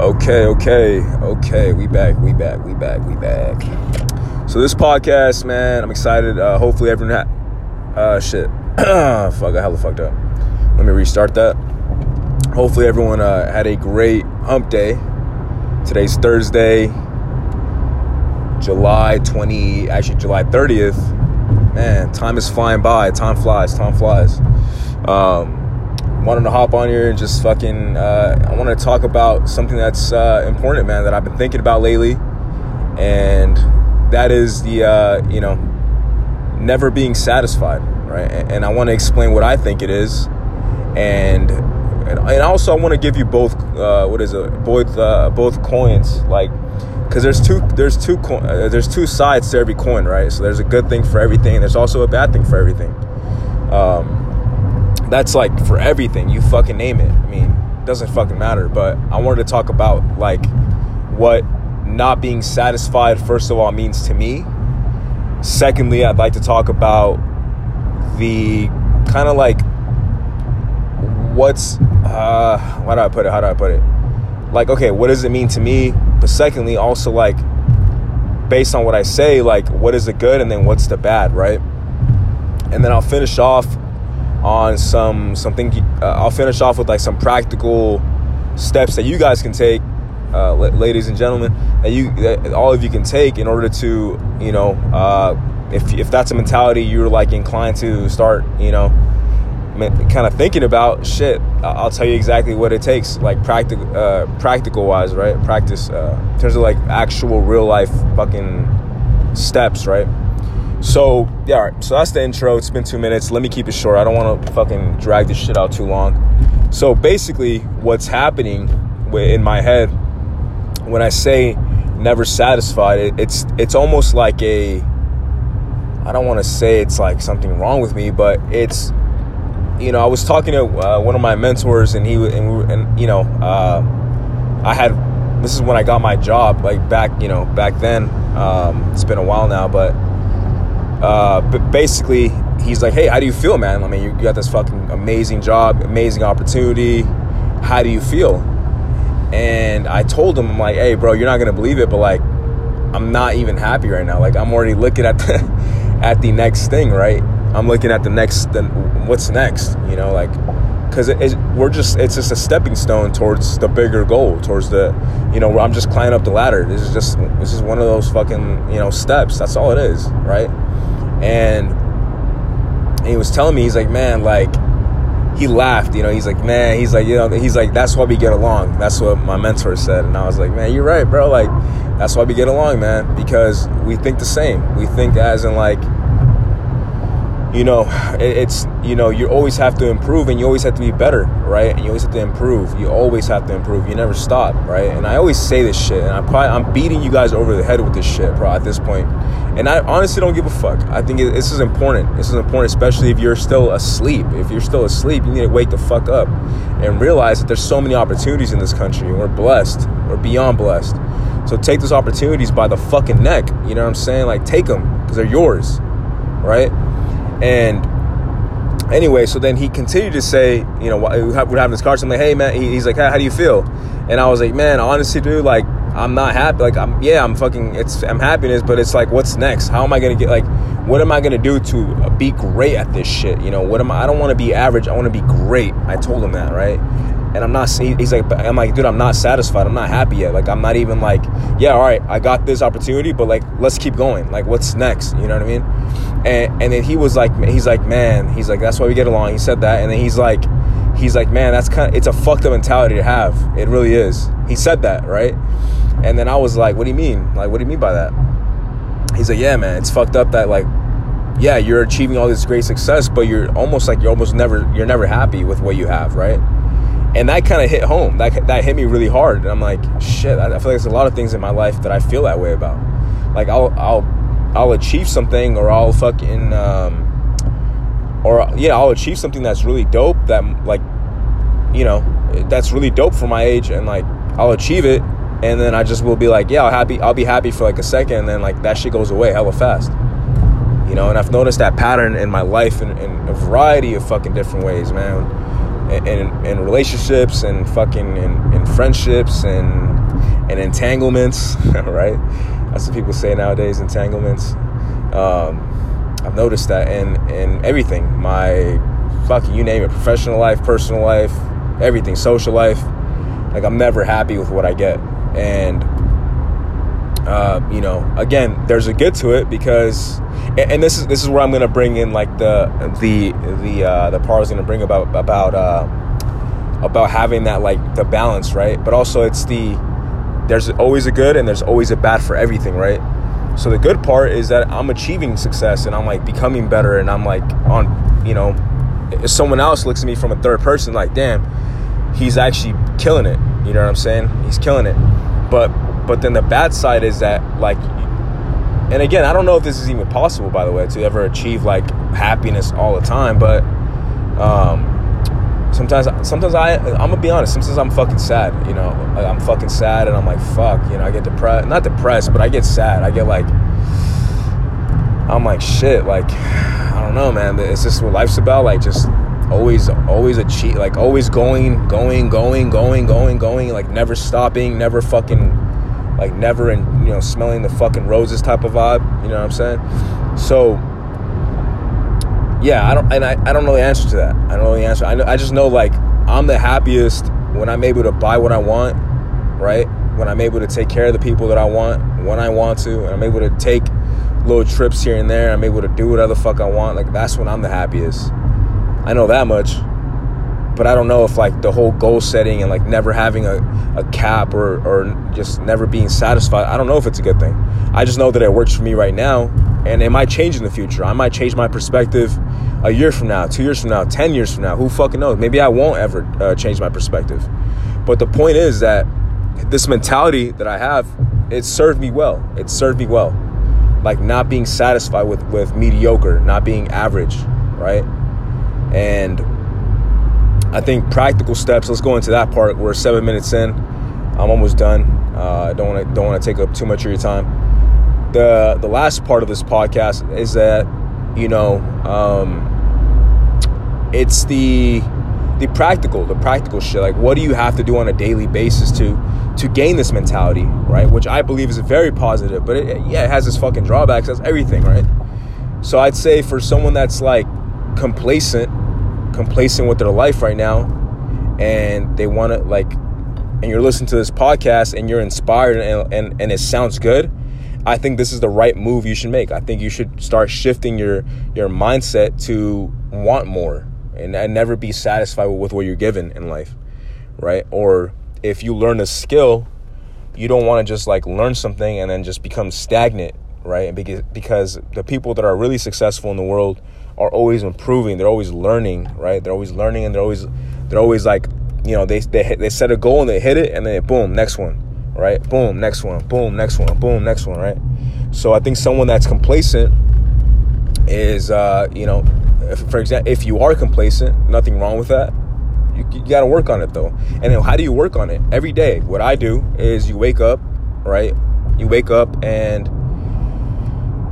Okay, okay, okay. We back, we back, we back, we back. So this podcast, man, I'm excited. Uh, hopefully everyone had uh shit. Fuck, I hella fucked up. Let me restart that. Hopefully everyone uh, had a great hump day. Today's Thursday, July 20, actually July 30th. Man, time is flying by. Time flies. Time flies. Um, wanted to hop on here and just fucking uh, I want to talk about something that's uh, important, man, that I've been thinking about lately, and that is the uh, you know never being satisfied, right? And I want to explain what I think it is, and and, also I want to give you both uh, what is it both uh, both coins like because there's two there's two co- uh, there's two sides to every coin, right? So there's a good thing for everything. There's also a bad thing for everything. Um, that's like for everything. You fucking name it. I mean, doesn't fucking matter. But I wanted to talk about like what not being satisfied, first of all, means to me. Secondly, I'd like to talk about the kind of like what's uh how do I put it? How do I put it? Like, okay, what does it mean to me? But secondly, also like based on what I say, like what is the good and then what's the bad, right? And then I'll finish off on some something. Uh, I'll finish off with like some practical steps that you guys can take, uh, ladies and gentlemen, that you that all of you can take in order to you know uh, if if that's a mentality you're like inclined to start you know kind of thinking about shit i'll tell you exactly what it takes like practical uh, practical wise right practice uh, in terms of like actual real life fucking steps right so yeah, all right. So that's the intro. It's been two minutes. Let me keep it short. I don't want to fucking drag this shit out too long. So basically, what's happening in my head when I say never satisfied, it's it's almost like a. I don't want to say it's like something wrong with me, but it's, you know, I was talking to uh, one of my mentors, and he and, and you know, uh, I had this is when I got my job, like back, you know, back then. Um, it's been a while now, but uh, but basically, he's like, "Hey, how do you feel, man? I mean, you got this fucking amazing job, amazing opportunity. How do you feel?" And I told him, "I'm like, hey, bro, you're not gonna believe it, but like, I'm not even happy right now. Like, I'm already looking at the at the next thing, right? I'm looking at the next, the, what's next, you know, like." because it, it, we're just it's just a stepping stone towards the bigger goal towards the you know i'm just climbing up the ladder this is just this is one of those fucking you know steps that's all it is right and he was telling me he's like man like he laughed you know he's like man he's like you know he's like that's why we get along. That's what my mentor said. And i was like man you're right bro like that's why we get along man because we think the same. We think as in like you know, it's you know, you always have to improve and you always have to be better, right? And you always have to improve. You always have to improve. You never stop, right? And I always say this shit, and I'm probably I'm beating you guys over the head with this shit, bro, at this point. And I honestly don't give a fuck. I think it, this is important. This is important, especially if you're still asleep. If you're still asleep, you need to wake the fuck up and realize that there's so many opportunities in this country. We're blessed. We're beyond blessed. So take those opportunities by the fucking neck. You know what I'm saying? Like take them because they're yours, right? And anyway, so then he continued to say, you know, we're having this conversation. I'm like, hey man, he's like, how, how do you feel? And I was like, man, honestly, dude, like, I'm not happy. Like, I'm yeah, I'm fucking. It's I'm happiness, but it's like, what's next? How am I gonna get like? What am I gonna do to be great at this shit? You know, what am I? I don't want to be average. I want to be great. I told him that, right? And I'm not. He's like, I'm like, dude, I'm not satisfied. I'm not happy yet. Like, I'm not even like, yeah, all right, I got this opportunity, but like, let's keep going. Like, what's next? You know what I mean? And and then he was like, he's like, man, he's like, that's why we get along. He said that, and then he's like, he's like, man, that's kind of, it's a fucked up mentality to have. It really is. He said that, right? And then I was like, what do you mean? Like, what do you mean by that? He's like, yeah, man, it's fucked up that like yeah, you're achieving all this great success, but you're almost like you're almost never you're never happy with what you have, right? And that kind of hit home. That that hit me really hard. And I'm like, shit. I, I feel like there's a lot of things in my life that I feel that way about. Like I'll I'll I'll achieve something, or I'll fucking um, or yeah, I'll achieve something that's really dope. That like, you know, that's really dope for my age, and like I'll achieve it, and then I just will be like, yeah, I'll happy. I'll be happy for like a second, and then like that shit goes away hella fast. You know, and I've noticed that pattern in my life in, in a variety of fucking different ways, man in, in relationships and fucking in, in friendships and and entanglements, right? That's what people say nowadays, entanglements. Um, I've noticed that in in everything, my fucking you name it, professional life, personal life, everything, social life. Like I'm never happy with what I get, and uh, you know, again, there's a good to it because, and this is this is where I'm gonna bring in like the the the uh, the part I was gonna bring about about uh, about having that like the balance, right? But also it's the there's always a good and there's always a bad for everything, right? So the good part is that I'm achieving success and I'm like becoming better and I'm like on, you know, if someone else looks at me from a third person, like, damn, he's actually killing it. You know what I'm saying? He's killing it. But but then the bad side is that like and again, I don't know if this is even possible by the way to ever achieve like happiness all the time, but um sometimes sometimes I I'm gonna be honest, sometimes I'm fucking sad, you know. I'm fucking sad and I'm like fuck, you know, I get depressed not depressed, but I get sad. I get like I'm like shit, like I don't know, man. It's just what life's about, like just always always achieve like always going, going, going, going, going, going, like never stopping, never fucking like never and you know smelling the fucking roses type of vibe you know what i'm saying? So yeah i don't and i, I don't know the answer to that. I don't know the answer. I, know, I just know like i'm the happiest when i'm able to buy what i want right? When i'm able to take care of the people that i want when i want to and i'm able to take little trips here and there i'm able to do whatever the fuck i want like that's when i'm the happiest. I know that much but I don't know if like the whole goal setting and like never having a, a cap or, or just never being satisfied, I don't know if it's a good thing. I just know that it works for me right now and it might change in the future. I might change my perspective a year from now, two years from now, 10 years from now. Who fucking knows? Maybe I won't ever uh, change my perspective. But the point is that this mentality that I have, it served me well. It served me well. Like not being satisfied with, with mediocre, not being average, right? And I think practical steps. Let's go into that part. We're seven minutes in. I'm almost done. Uh, I don't want to don't want to take up too much of your time. The the last part of this podcast is that you know um, it's the the practical the practical shit. Like what do you have to do on a daily basis to to gain this mentality, right? Which I believe is very positive, but it, yeah, it has its fucking drawbacks. That's everything, right? So I'd say for someone that's like complacent complacent with their life right now and they want to like and you're listening to this podcast and you're inspired and, and, and it sounds good i think this is the right move you should make. I think you should start shifting your your mindset to want more and, and never be satisfied with what you're given in life right? Or if you learn a skill you don't want to just like learn something and then just become stagnant right? Because because the people that are really successful in the world are always improving. They're always learning, right? They're always learning, and they're always they're always like, you know, they they they set a goal and they hit it, and then boom, next one, right? Boom, next one, boom, next one, boom, next one, right? So I think someone that's complacent is, uh, you know, if, for example, if you are complacent, nothing wrong with that. You, you got to work on it though. And then how do you work on it? Every day, what I do is you wake up, right? You wake up and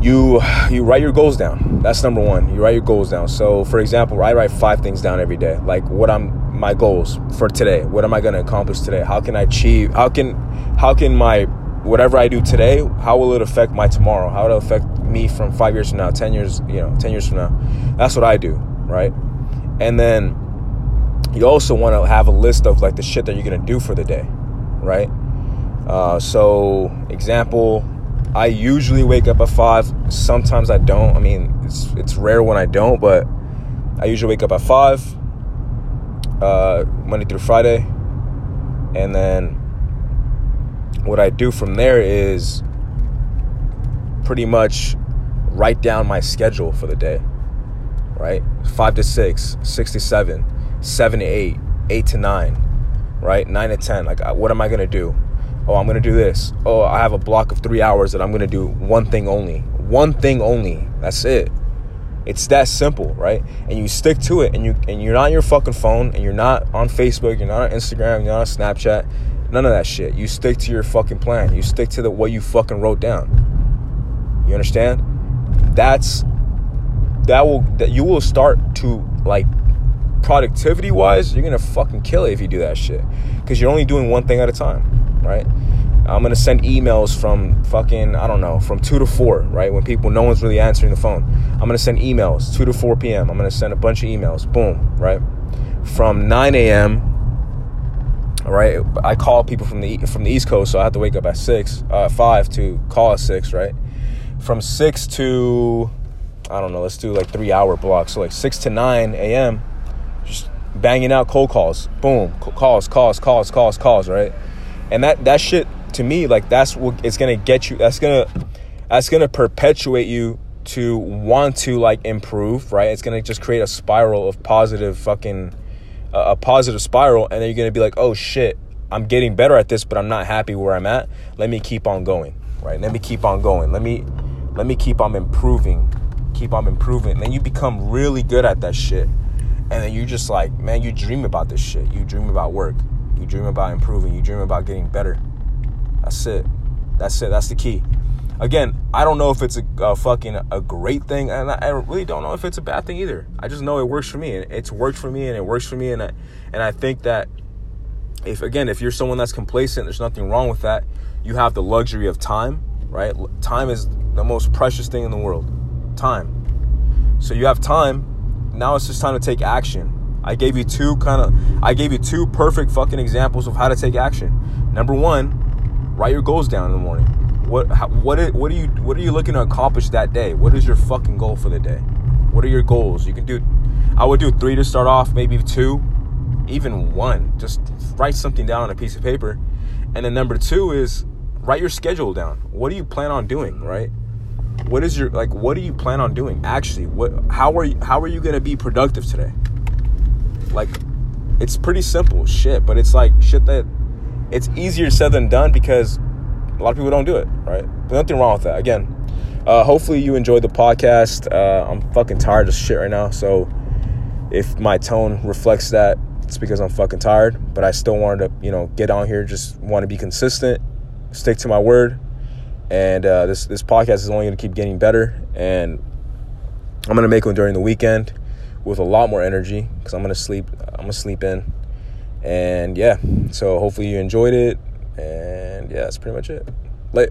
you you write your goals down. That's number one. You write your goals down. So, for example, I write five things down every day. Like what I'm my goals for today. What am I going to accomplish today? How can I achieve? How can how can my whatever I do today? How will it affect my tomorrow? How will it affect me from five years from now? Ten years, you know, ten years from now. That's what I do, right? And then you also want to have a list of like the shit that you're gonna do for the day, right? Uh, so, example, I usually wake up at five. Sometimes I don't. I mean, it's it's rare when I don't, but I usually wake up at five, uh, Monday through Friday, and then what I do from there is pretty much write down my schedule for the day. Right, five to six, six to seven, seven to eight, eight to nine, right, nine to ten. Like, what am I gonna do? Oh, I'm going to do this. Oh, I have a block of three hours that I'm going to do one thing only. One thing only. That's it. It's that simple, right? And you stick to it, and you and you're not on your fucking phone, and you're not on Facebook, you're not on Instagram, you're not on Snapchat, none of that shit. You stick to your fucking plan. You stick to the what you fucking wrote down. You understand? That's that will that you will start to like productivity wise, you're gonna fucking kill it if you do that shit. Cause you're only doing one thing at a time, right? I'm gonna send emails from fucking I don't know from two to four, right? When people no one's really answering the phone. I'm gonna send emails two to four p.m. I'm gonna send a bunch of emails. Boom, right? From 9 a.m. All right, I call people from the from the East Coast, so I have to wake up at six, uh, five to call at six, right? From six to I don't know, let's do like three hour blocks, so like six to nine a.m. Just banging out cold calls, boom, calls, calls, calls, calls, calls, right? And that that shit to me, like that's what it's gonna get you. That's gonna that's gonna perpetuate you to want to like improve, right? It's gonna just create a spiral of positive fucking uh, a positive spiral, and then you're gonna be like, oh shit, I'm getting better at this, but I'm not happy where I'm at. Let me keep on going, right? Let me keep on going. Let me let me keep on improving, keep on improving. And then you become really good at that shit, and then you just like, man, you dream about this shit. You dream about work. You dream about improving. You dream about getting better. That's it. That's it. That's the key. Again, I don't know if it's a, a fucking a great thing, and I, I, really don't know if it's a bad thing either. I just know it works for me, and it's worked for me, and it works for me, and I, and I think that if again, if you're someone that's complacent, there's nothing wrong with that. You have the luxury of time, right? Time is the most precious thing in the world. Time. So you have time. Now it's just time to take action. I gave you two kind of I gave you two perfect fucking examples of how to take action. Number 1, Write your goals down in the morning. What how, what are, what are you what are you looking to accomplish that day? What is your fucking goal for the day? What are your goals? You can do I would do 3 to start off, maybe 2, even 1. Just write something down on a piece of paper. And then number 2 is write your schedule down. What do you plan on doing, right? What is your like what do you plan on doing? Actually, what how are you how are you going to be productive today? Like it's pretty simple shit, but it's like shit that it's easier said than done because a lot of people don't do it, right? Nothing wrong with that. Again, uh, hopefully you enjoyed the podcast. Uh, I'm fucking tired of shit right now, so if my tone reflects that, it's because I'm fucking tired. But I still wanted to, you know, get on here. Just want to be consistent, stick to my word, and uh, this this podcast is only going to keep getting better. And I'm gonna make one during the weekend with a lot more energy because I'm gonna sleep. I'm gonna sleep in and yeah, so hopefully you enjoyed it. And yeah, that's pretty much it. Late.